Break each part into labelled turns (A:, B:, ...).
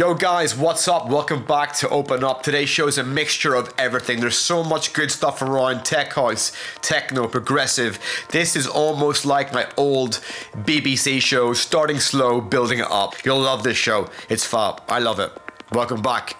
A: Yo, guys, what's up? Welcome back to Open Up. Today's show is a mixture of everything. There's so much good stuff around tech house, techno, progressive. This is almost like my old BBC show, starting slow, building it up. You'll love this show. It's fab. I love it. Welcome back.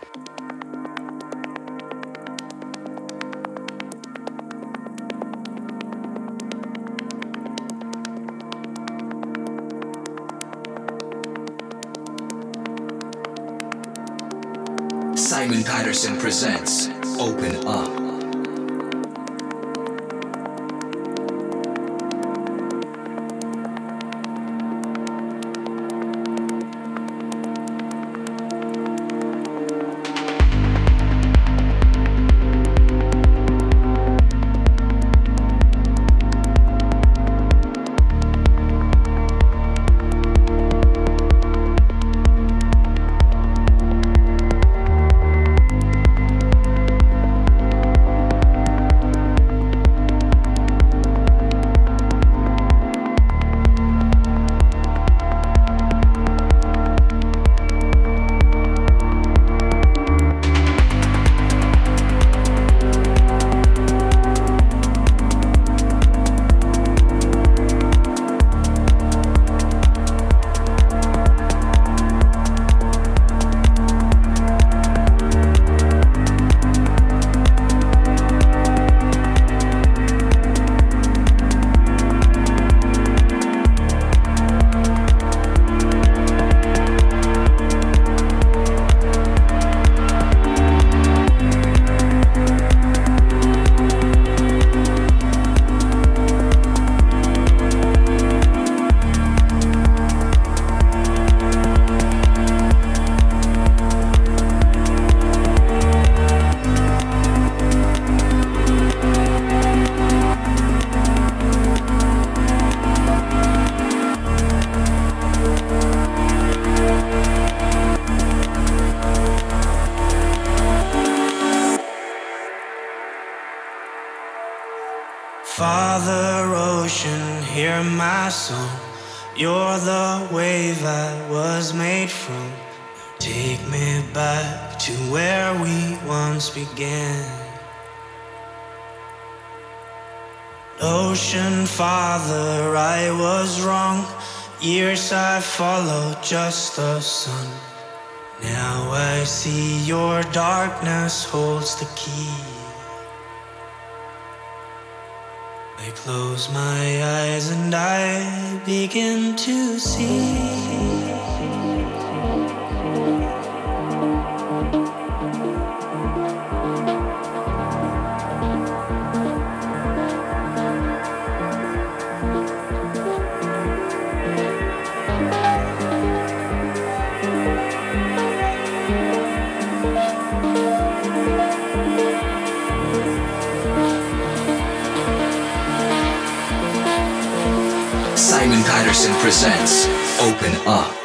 B: Patterson presents Open Up.
C: Darkness holds the key. I close my eyes and I begin to see.
B: Presents Open Up.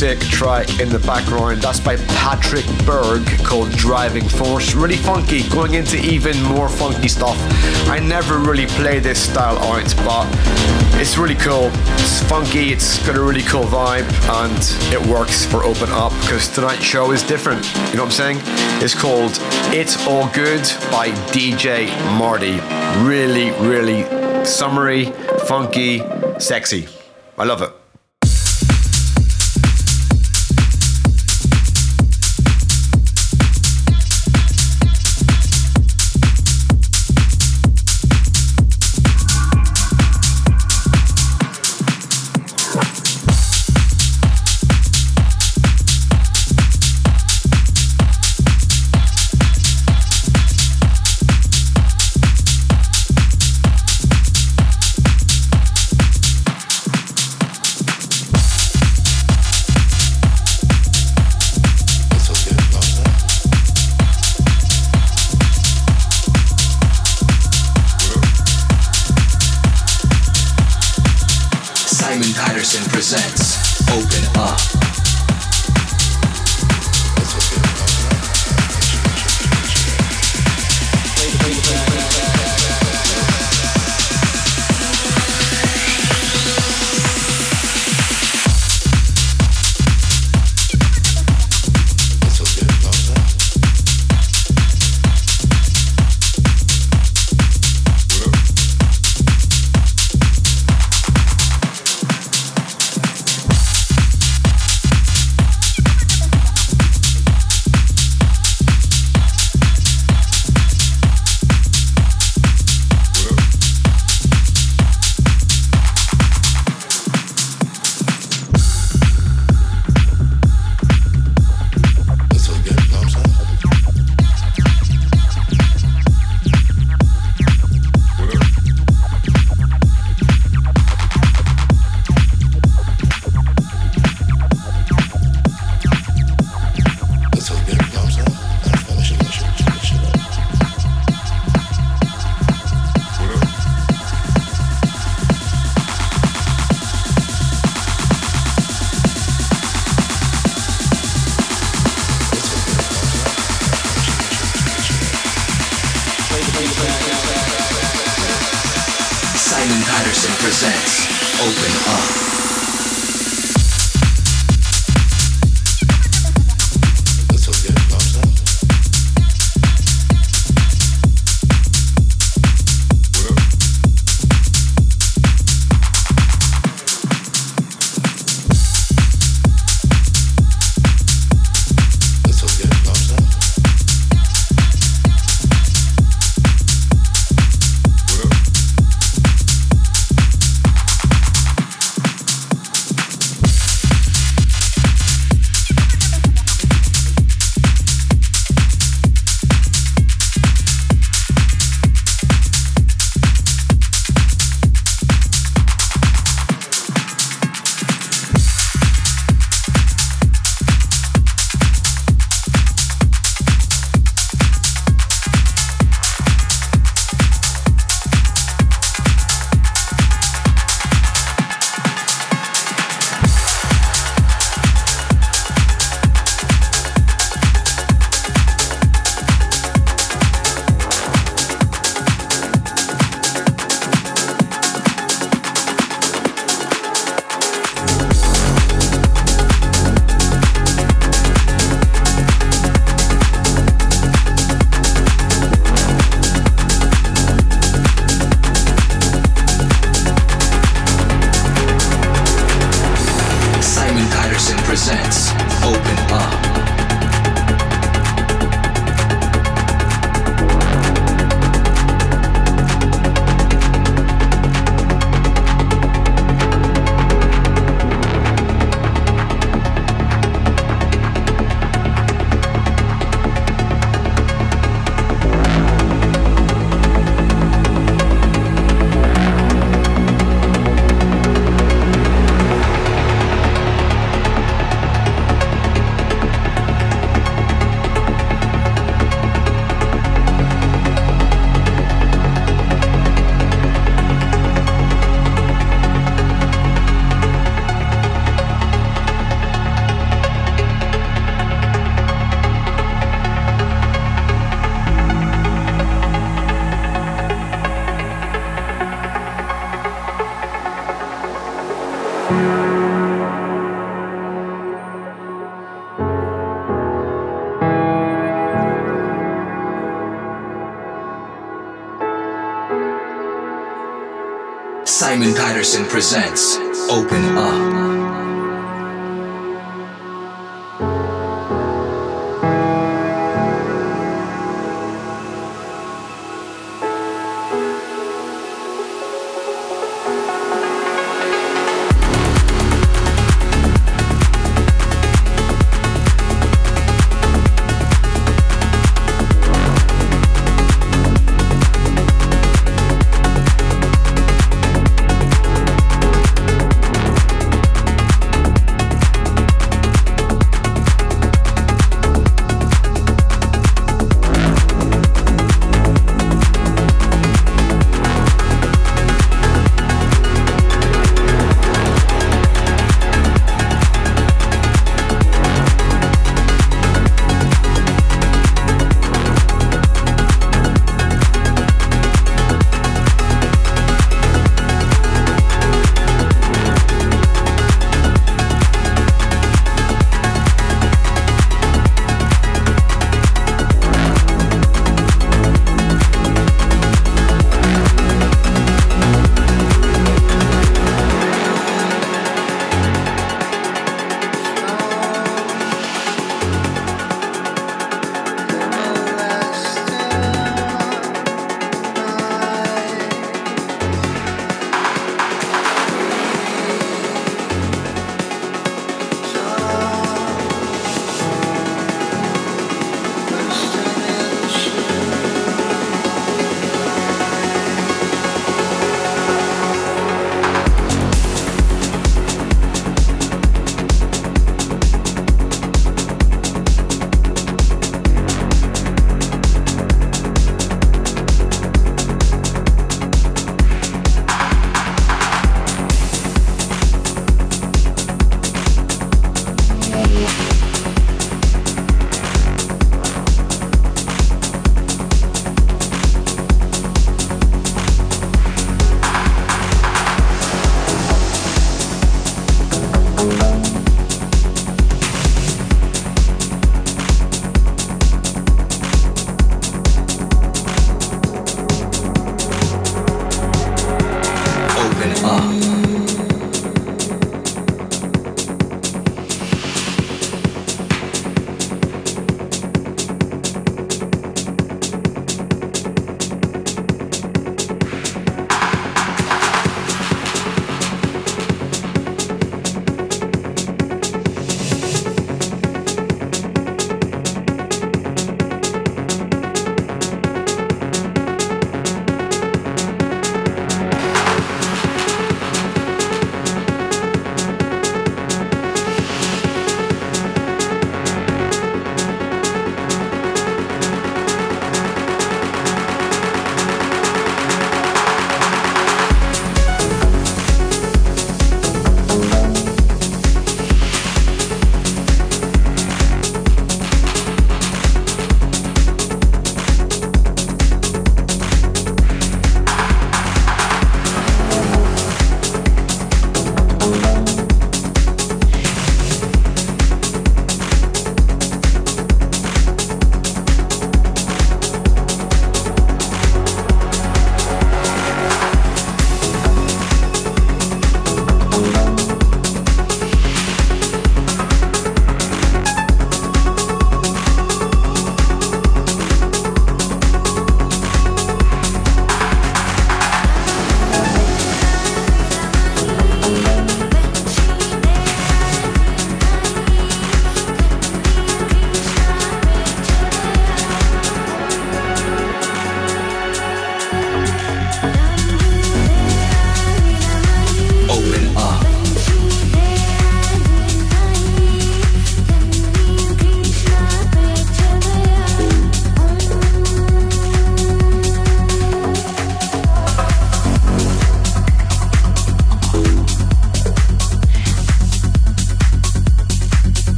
A: Sick track in the background. That's by Patrik Berg called Driving Force. Really funky, going into even more funky stuff. I never really play this style out, but it's really cool. It's funky, it's got a really cool vibe, and it works for Open Up because tonight's show is different. You know what I'm saying? It's called It's All Good by DJ Marty. Really, really summery, funky, sexy. I love it.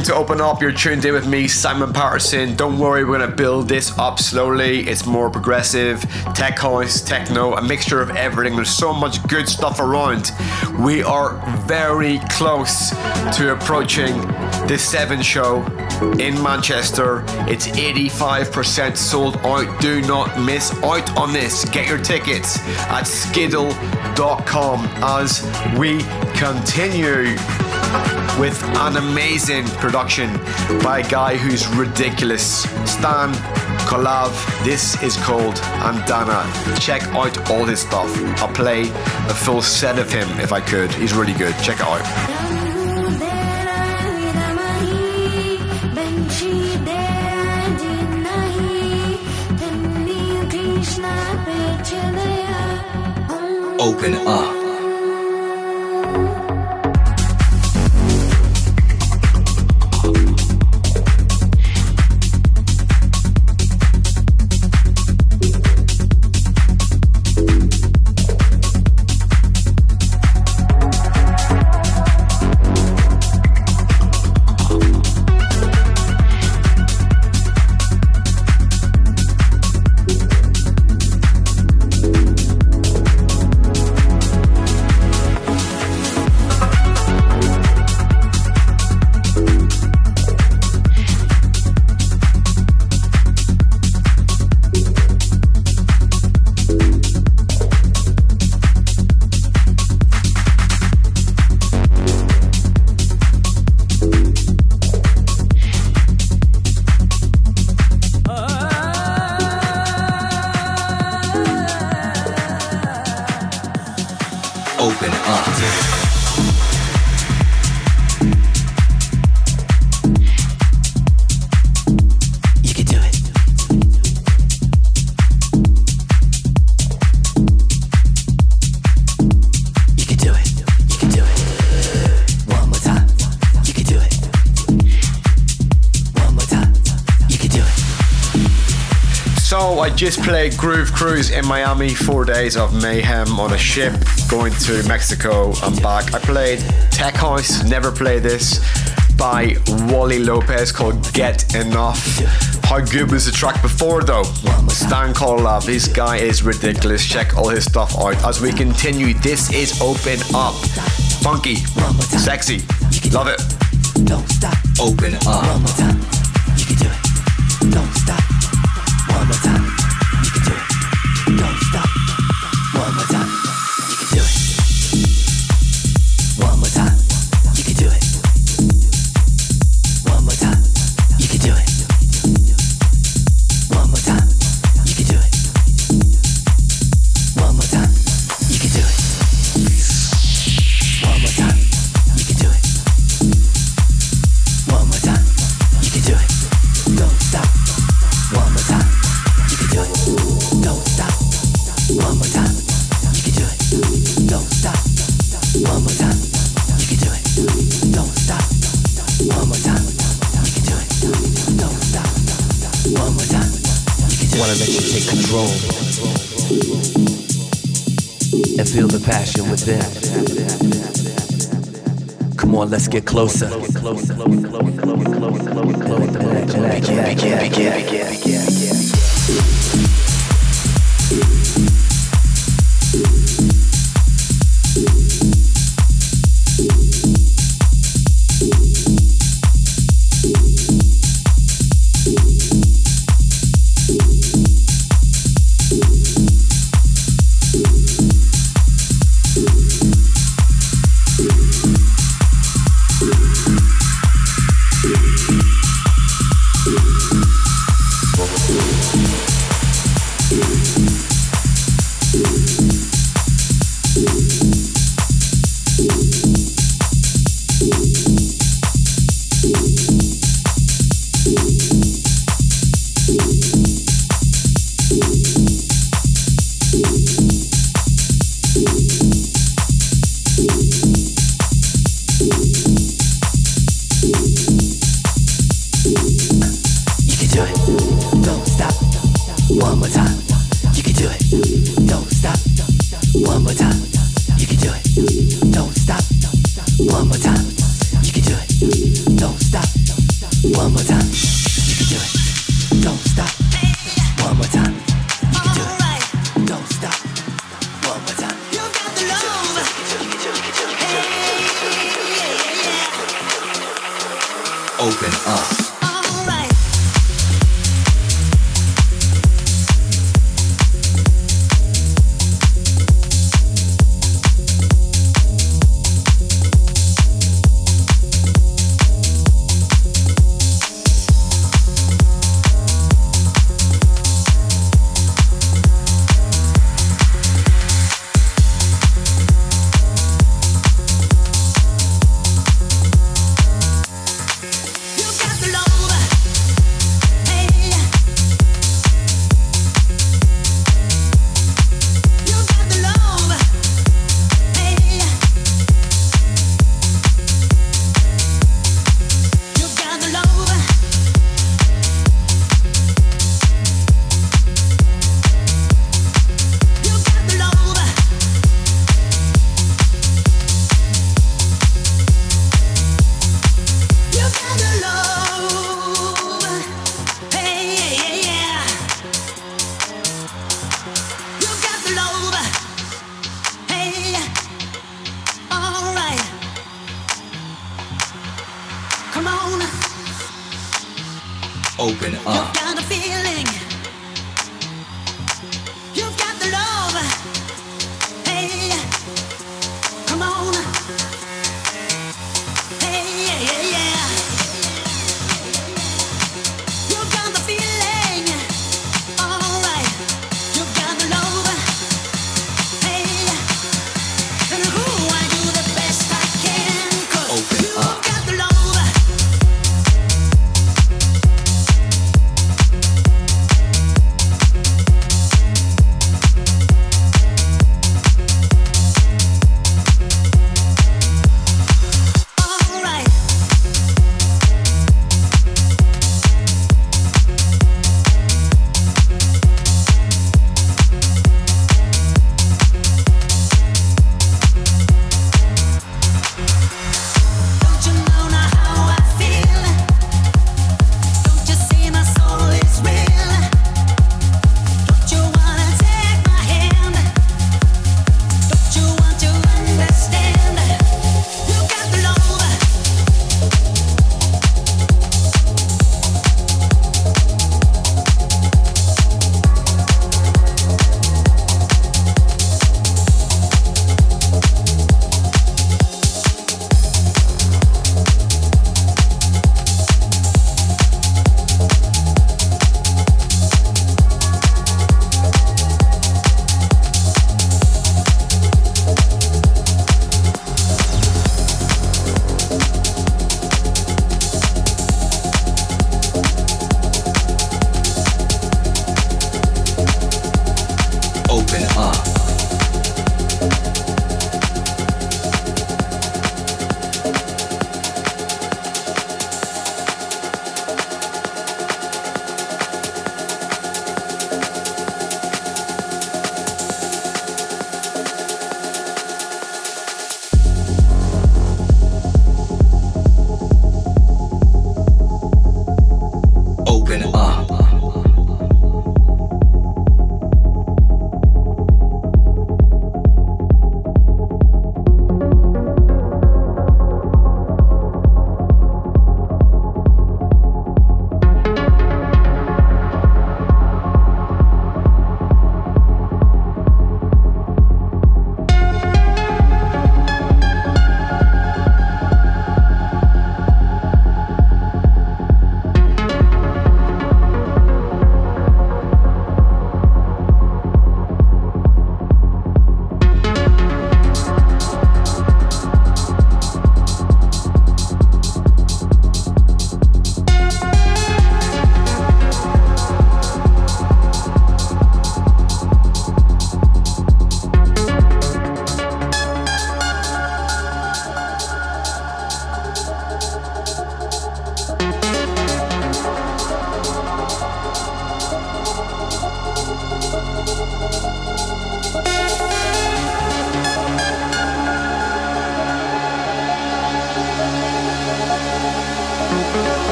A: Welcome to Open Up. You're tuned in with me, Simon Patterson. Don't worry, we're gonna build this up slowly. It's more progressive, tech house, techno, a mixture of everything. There's so much good stuff around. We are very close to approaching the Seven show in Manchester. It's 85% sold out. Do not miss out on this. Get your tickets at skiddle.com as we continue with an amazing production by a guy who's ridiculous. Stan Kolev. This is called Andana. Check out all his stuff. I'll play a full set of him if I could. He's really good. Check it out.
C: Open up.
A: Just played Groove Cruise in Miami, four days of mayhem on a ship going to Mexico and back. I played Tech House, never played this, by Wally Lopez called Get Enough. How good was the track before though? Stan Kolev, this guy is ridiculous. Check all his stuff out. As we continue, this is Open Up. Funky, sexy, love it.
C: Don't stop. Open up. One more time. You can do it. Don't stop. One more time.
D: On, let's get closer.
C: open up.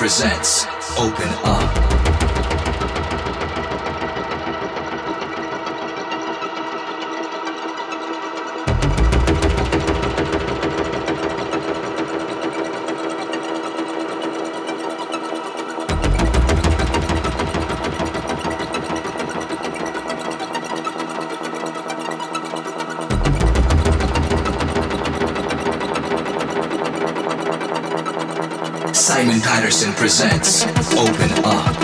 C: Presents Open presents Open Up.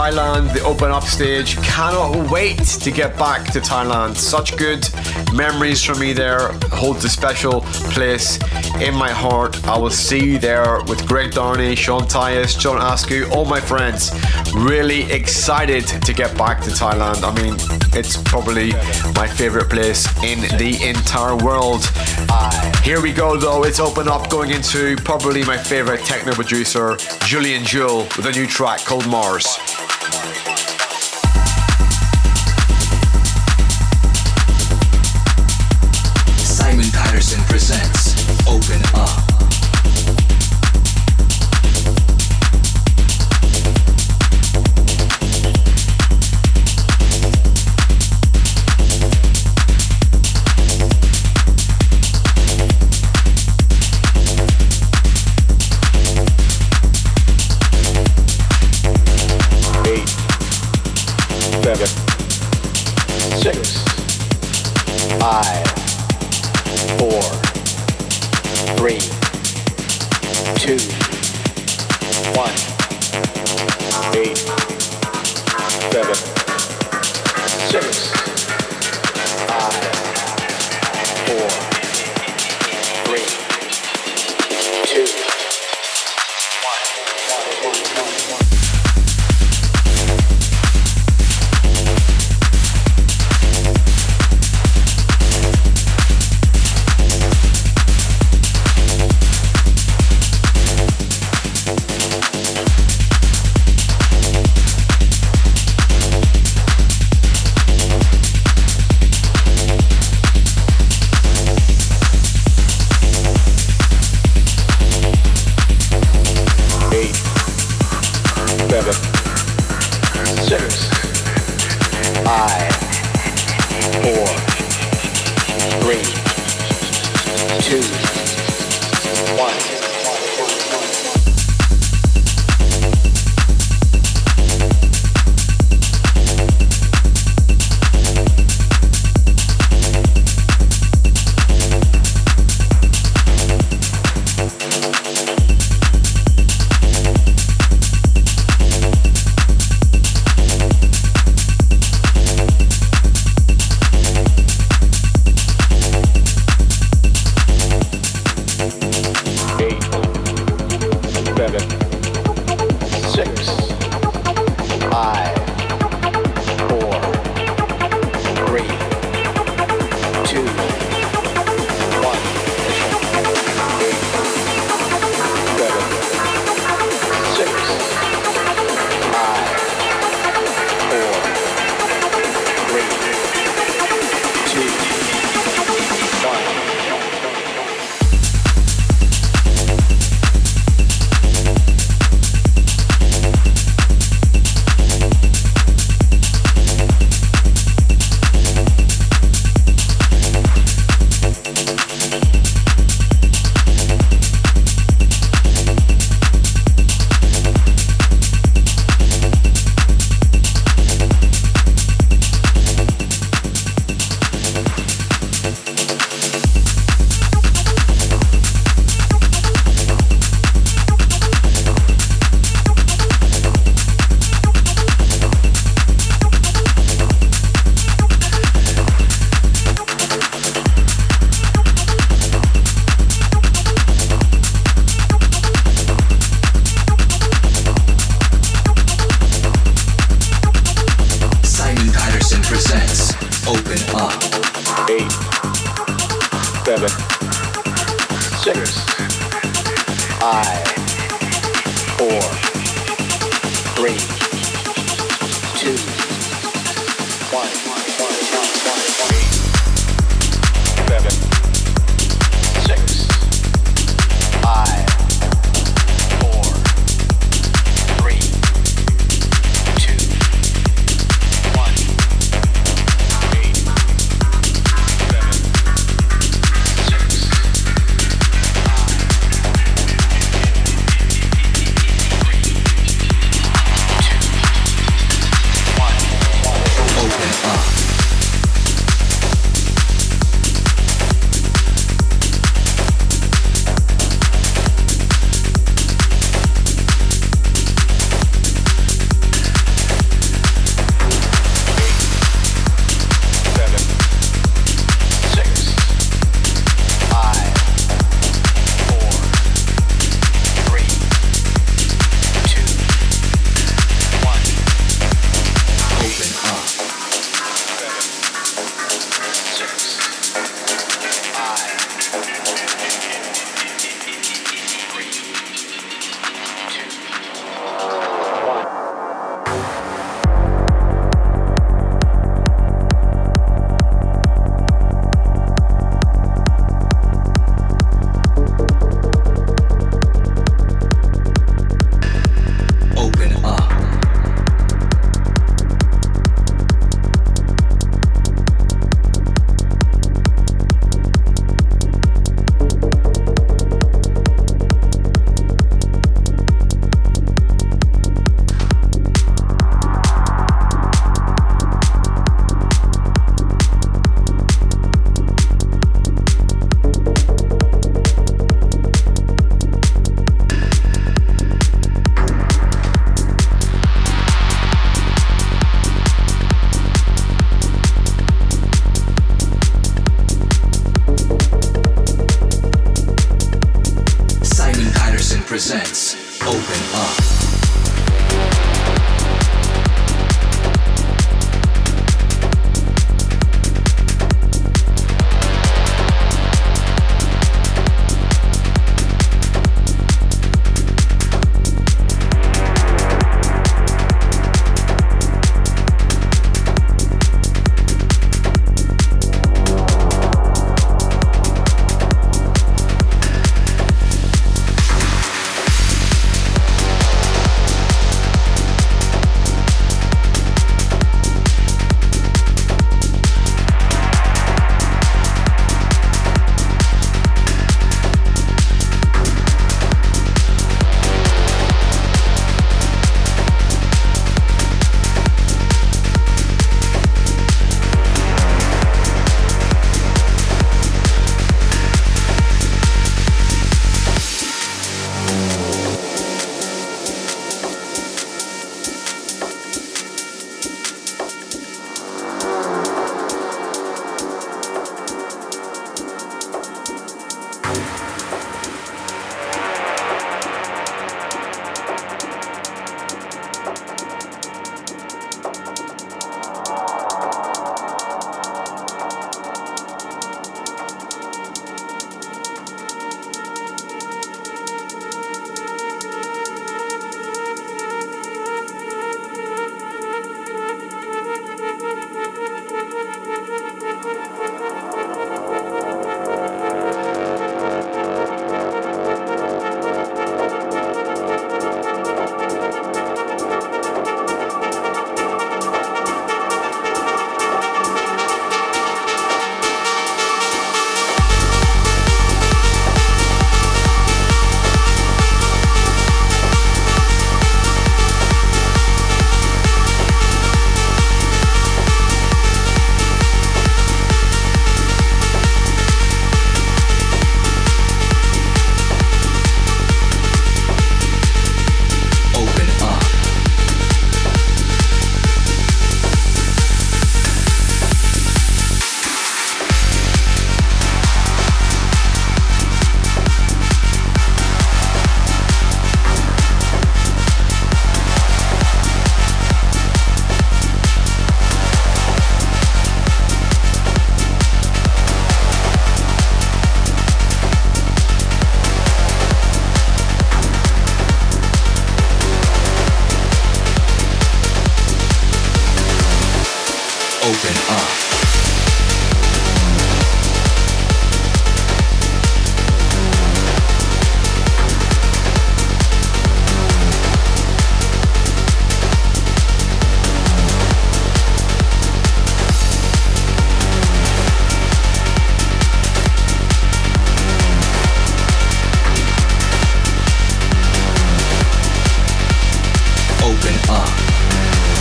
A: Thailand, the Open Up stage. Cannot wait to get back to Thailand. Such good memories for me there. Holds a special place in my heart. I will see you there with Greg Downey, Sean Tyas, John Askew, all my friends. Really excited to get back to Thailand. I mean, it's probably my favorite place in the entire world. Here we go though, it's open up going into probably my favorite techno producer, Julian Jeweil, with a new track called Mars.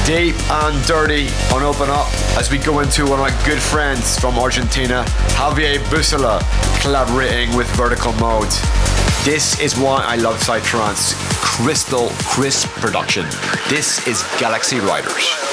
E: Deep and dirty on Open Up as we go into one of my good friends from Argentina, Javier Bussola, collaborating with Vertical Mode. This is why I love Psytrance. Crystal crisp production. This is Galaxy Riders.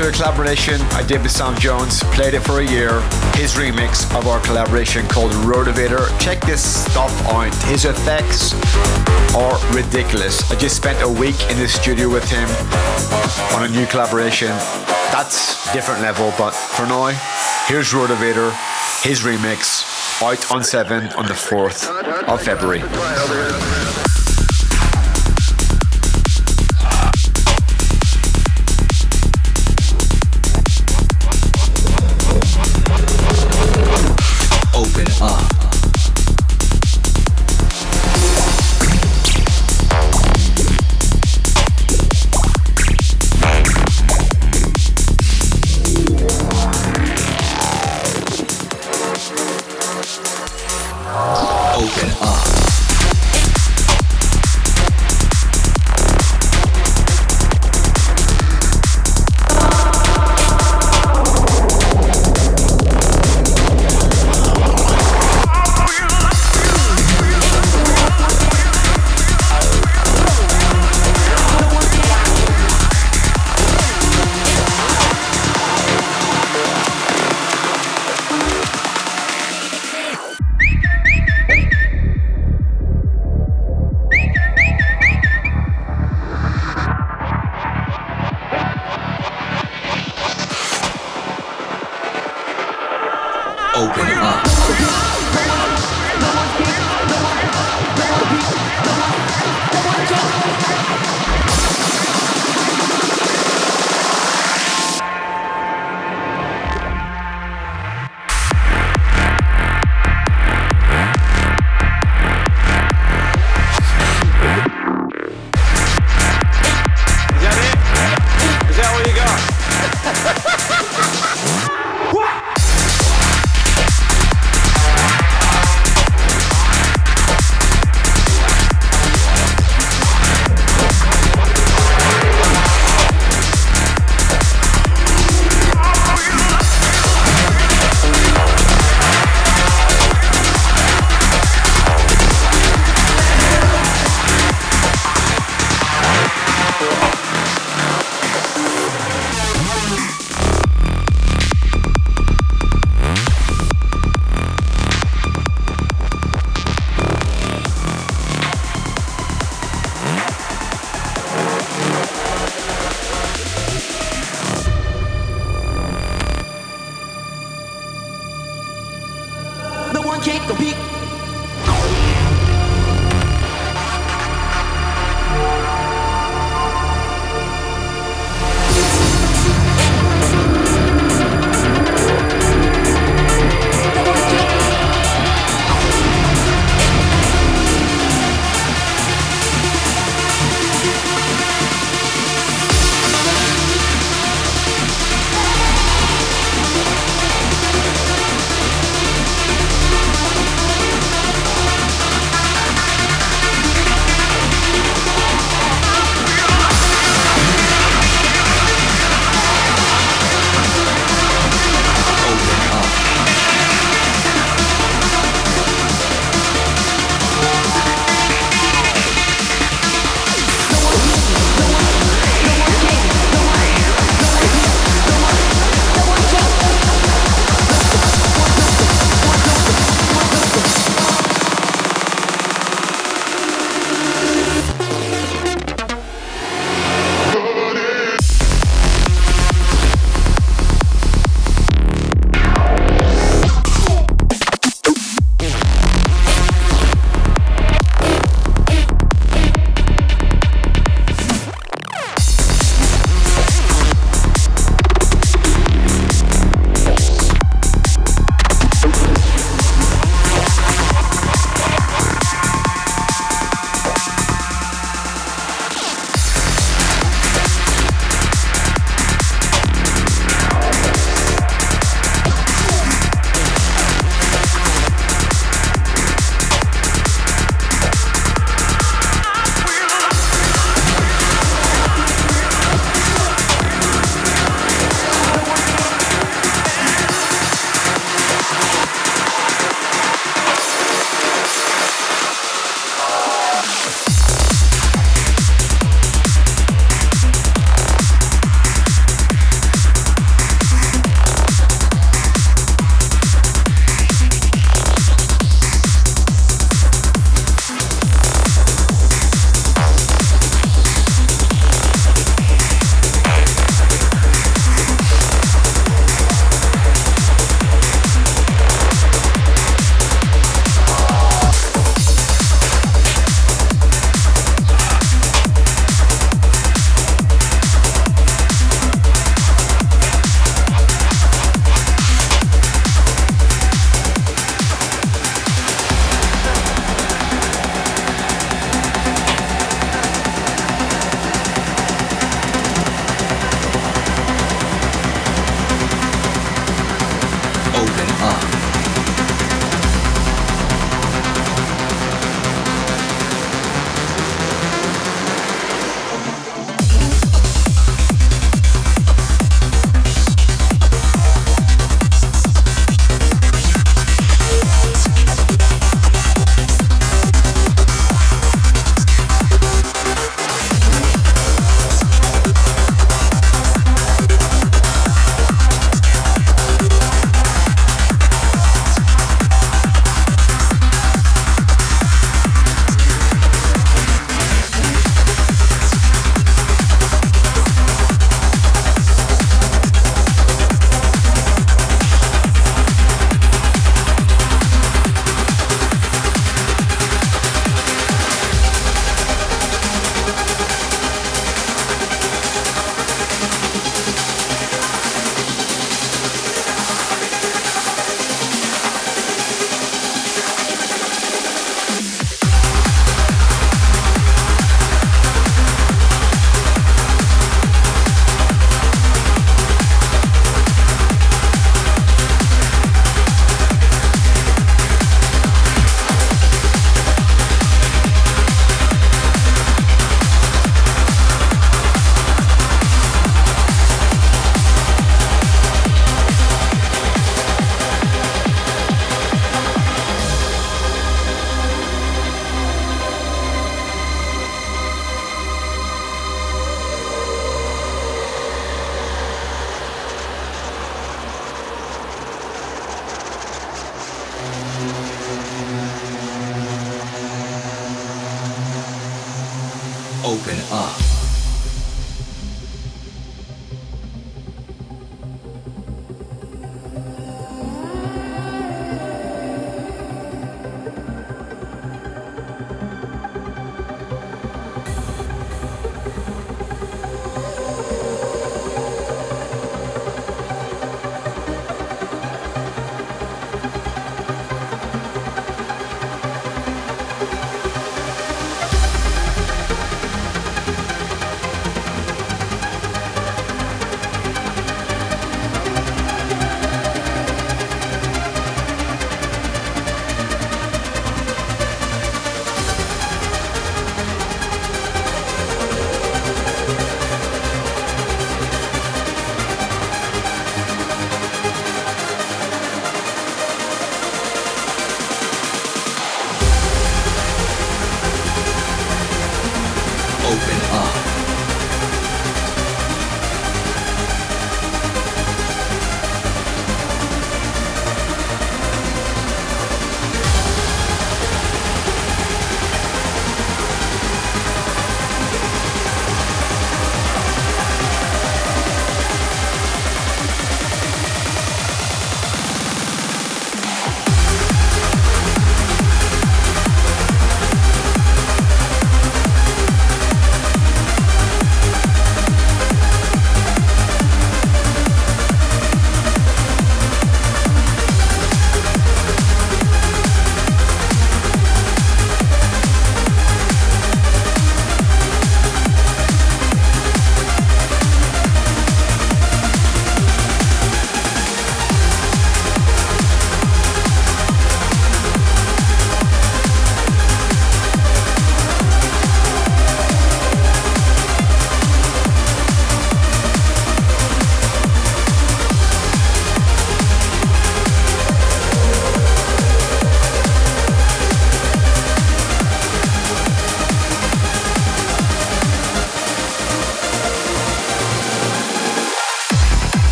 A: Into a collaboration I did with Sam Jones, played it for a year. His remix of our collaboration called Rotivator. Check this stuff out. His effects are ridiculous. I just spent a week in the studio with him on a new collaboration. That's different level, but for now, here's Rotivator, his remix, out on 7 on the 4th of February.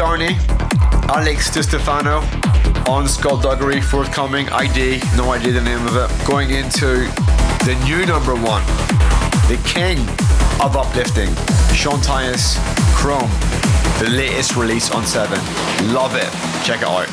A: Darney, Alex Di Stefano on Skullduggery forthcoming. ID, no idea the name of it. Going into the new number one, the king of uplifting, Sean Tyas Chrome, the latest release on 7. Love it. Check it out.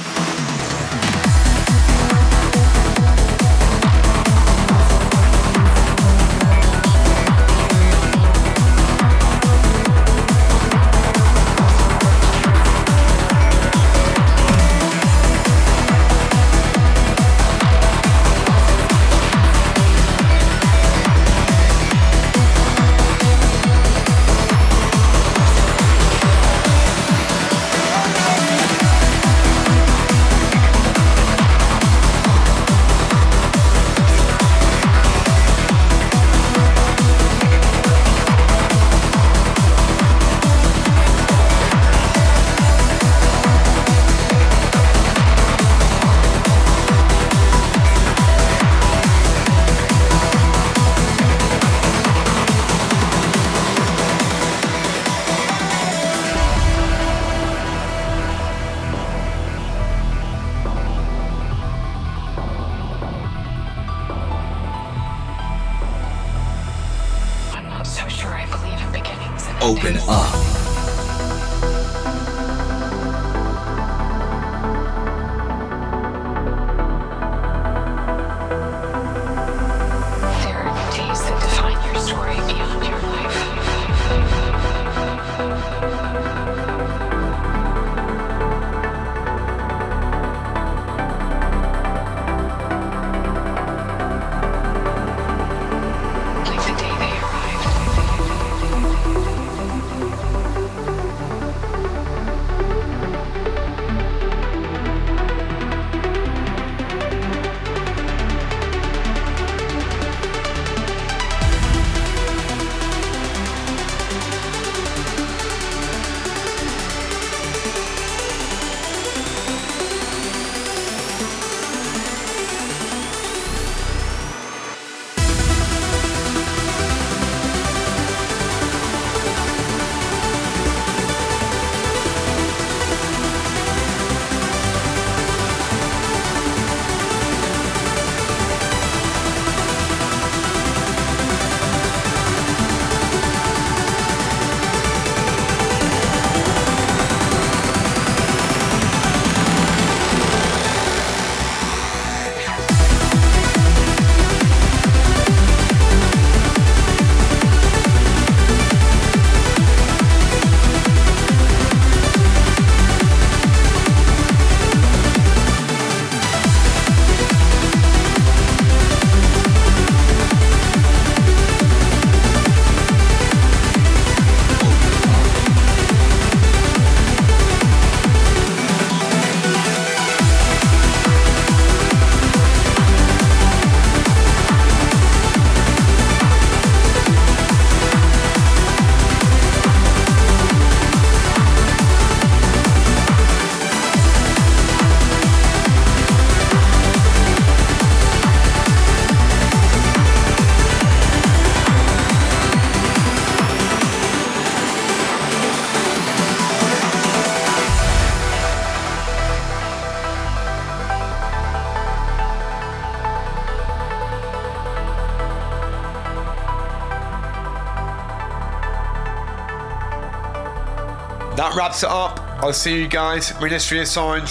A: Wraps it up. I'll see you guys. Ministry of Sound,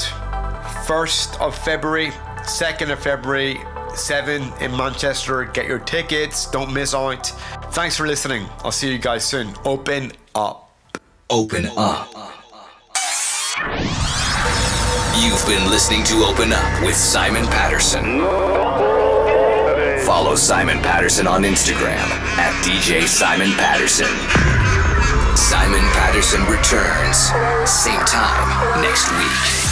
A: 1st of February, 2nd of February, 7 in Manchester. Get your tickets. Don't miss out. Thanks for listening. I'll see you guys soon. Open up.
C: Open up. You've been listening to Open Up with Simon Patterson. Follow Simon Patterson on Instagram at DJ Simon Patterson. Simon Patterson returns, same time next week.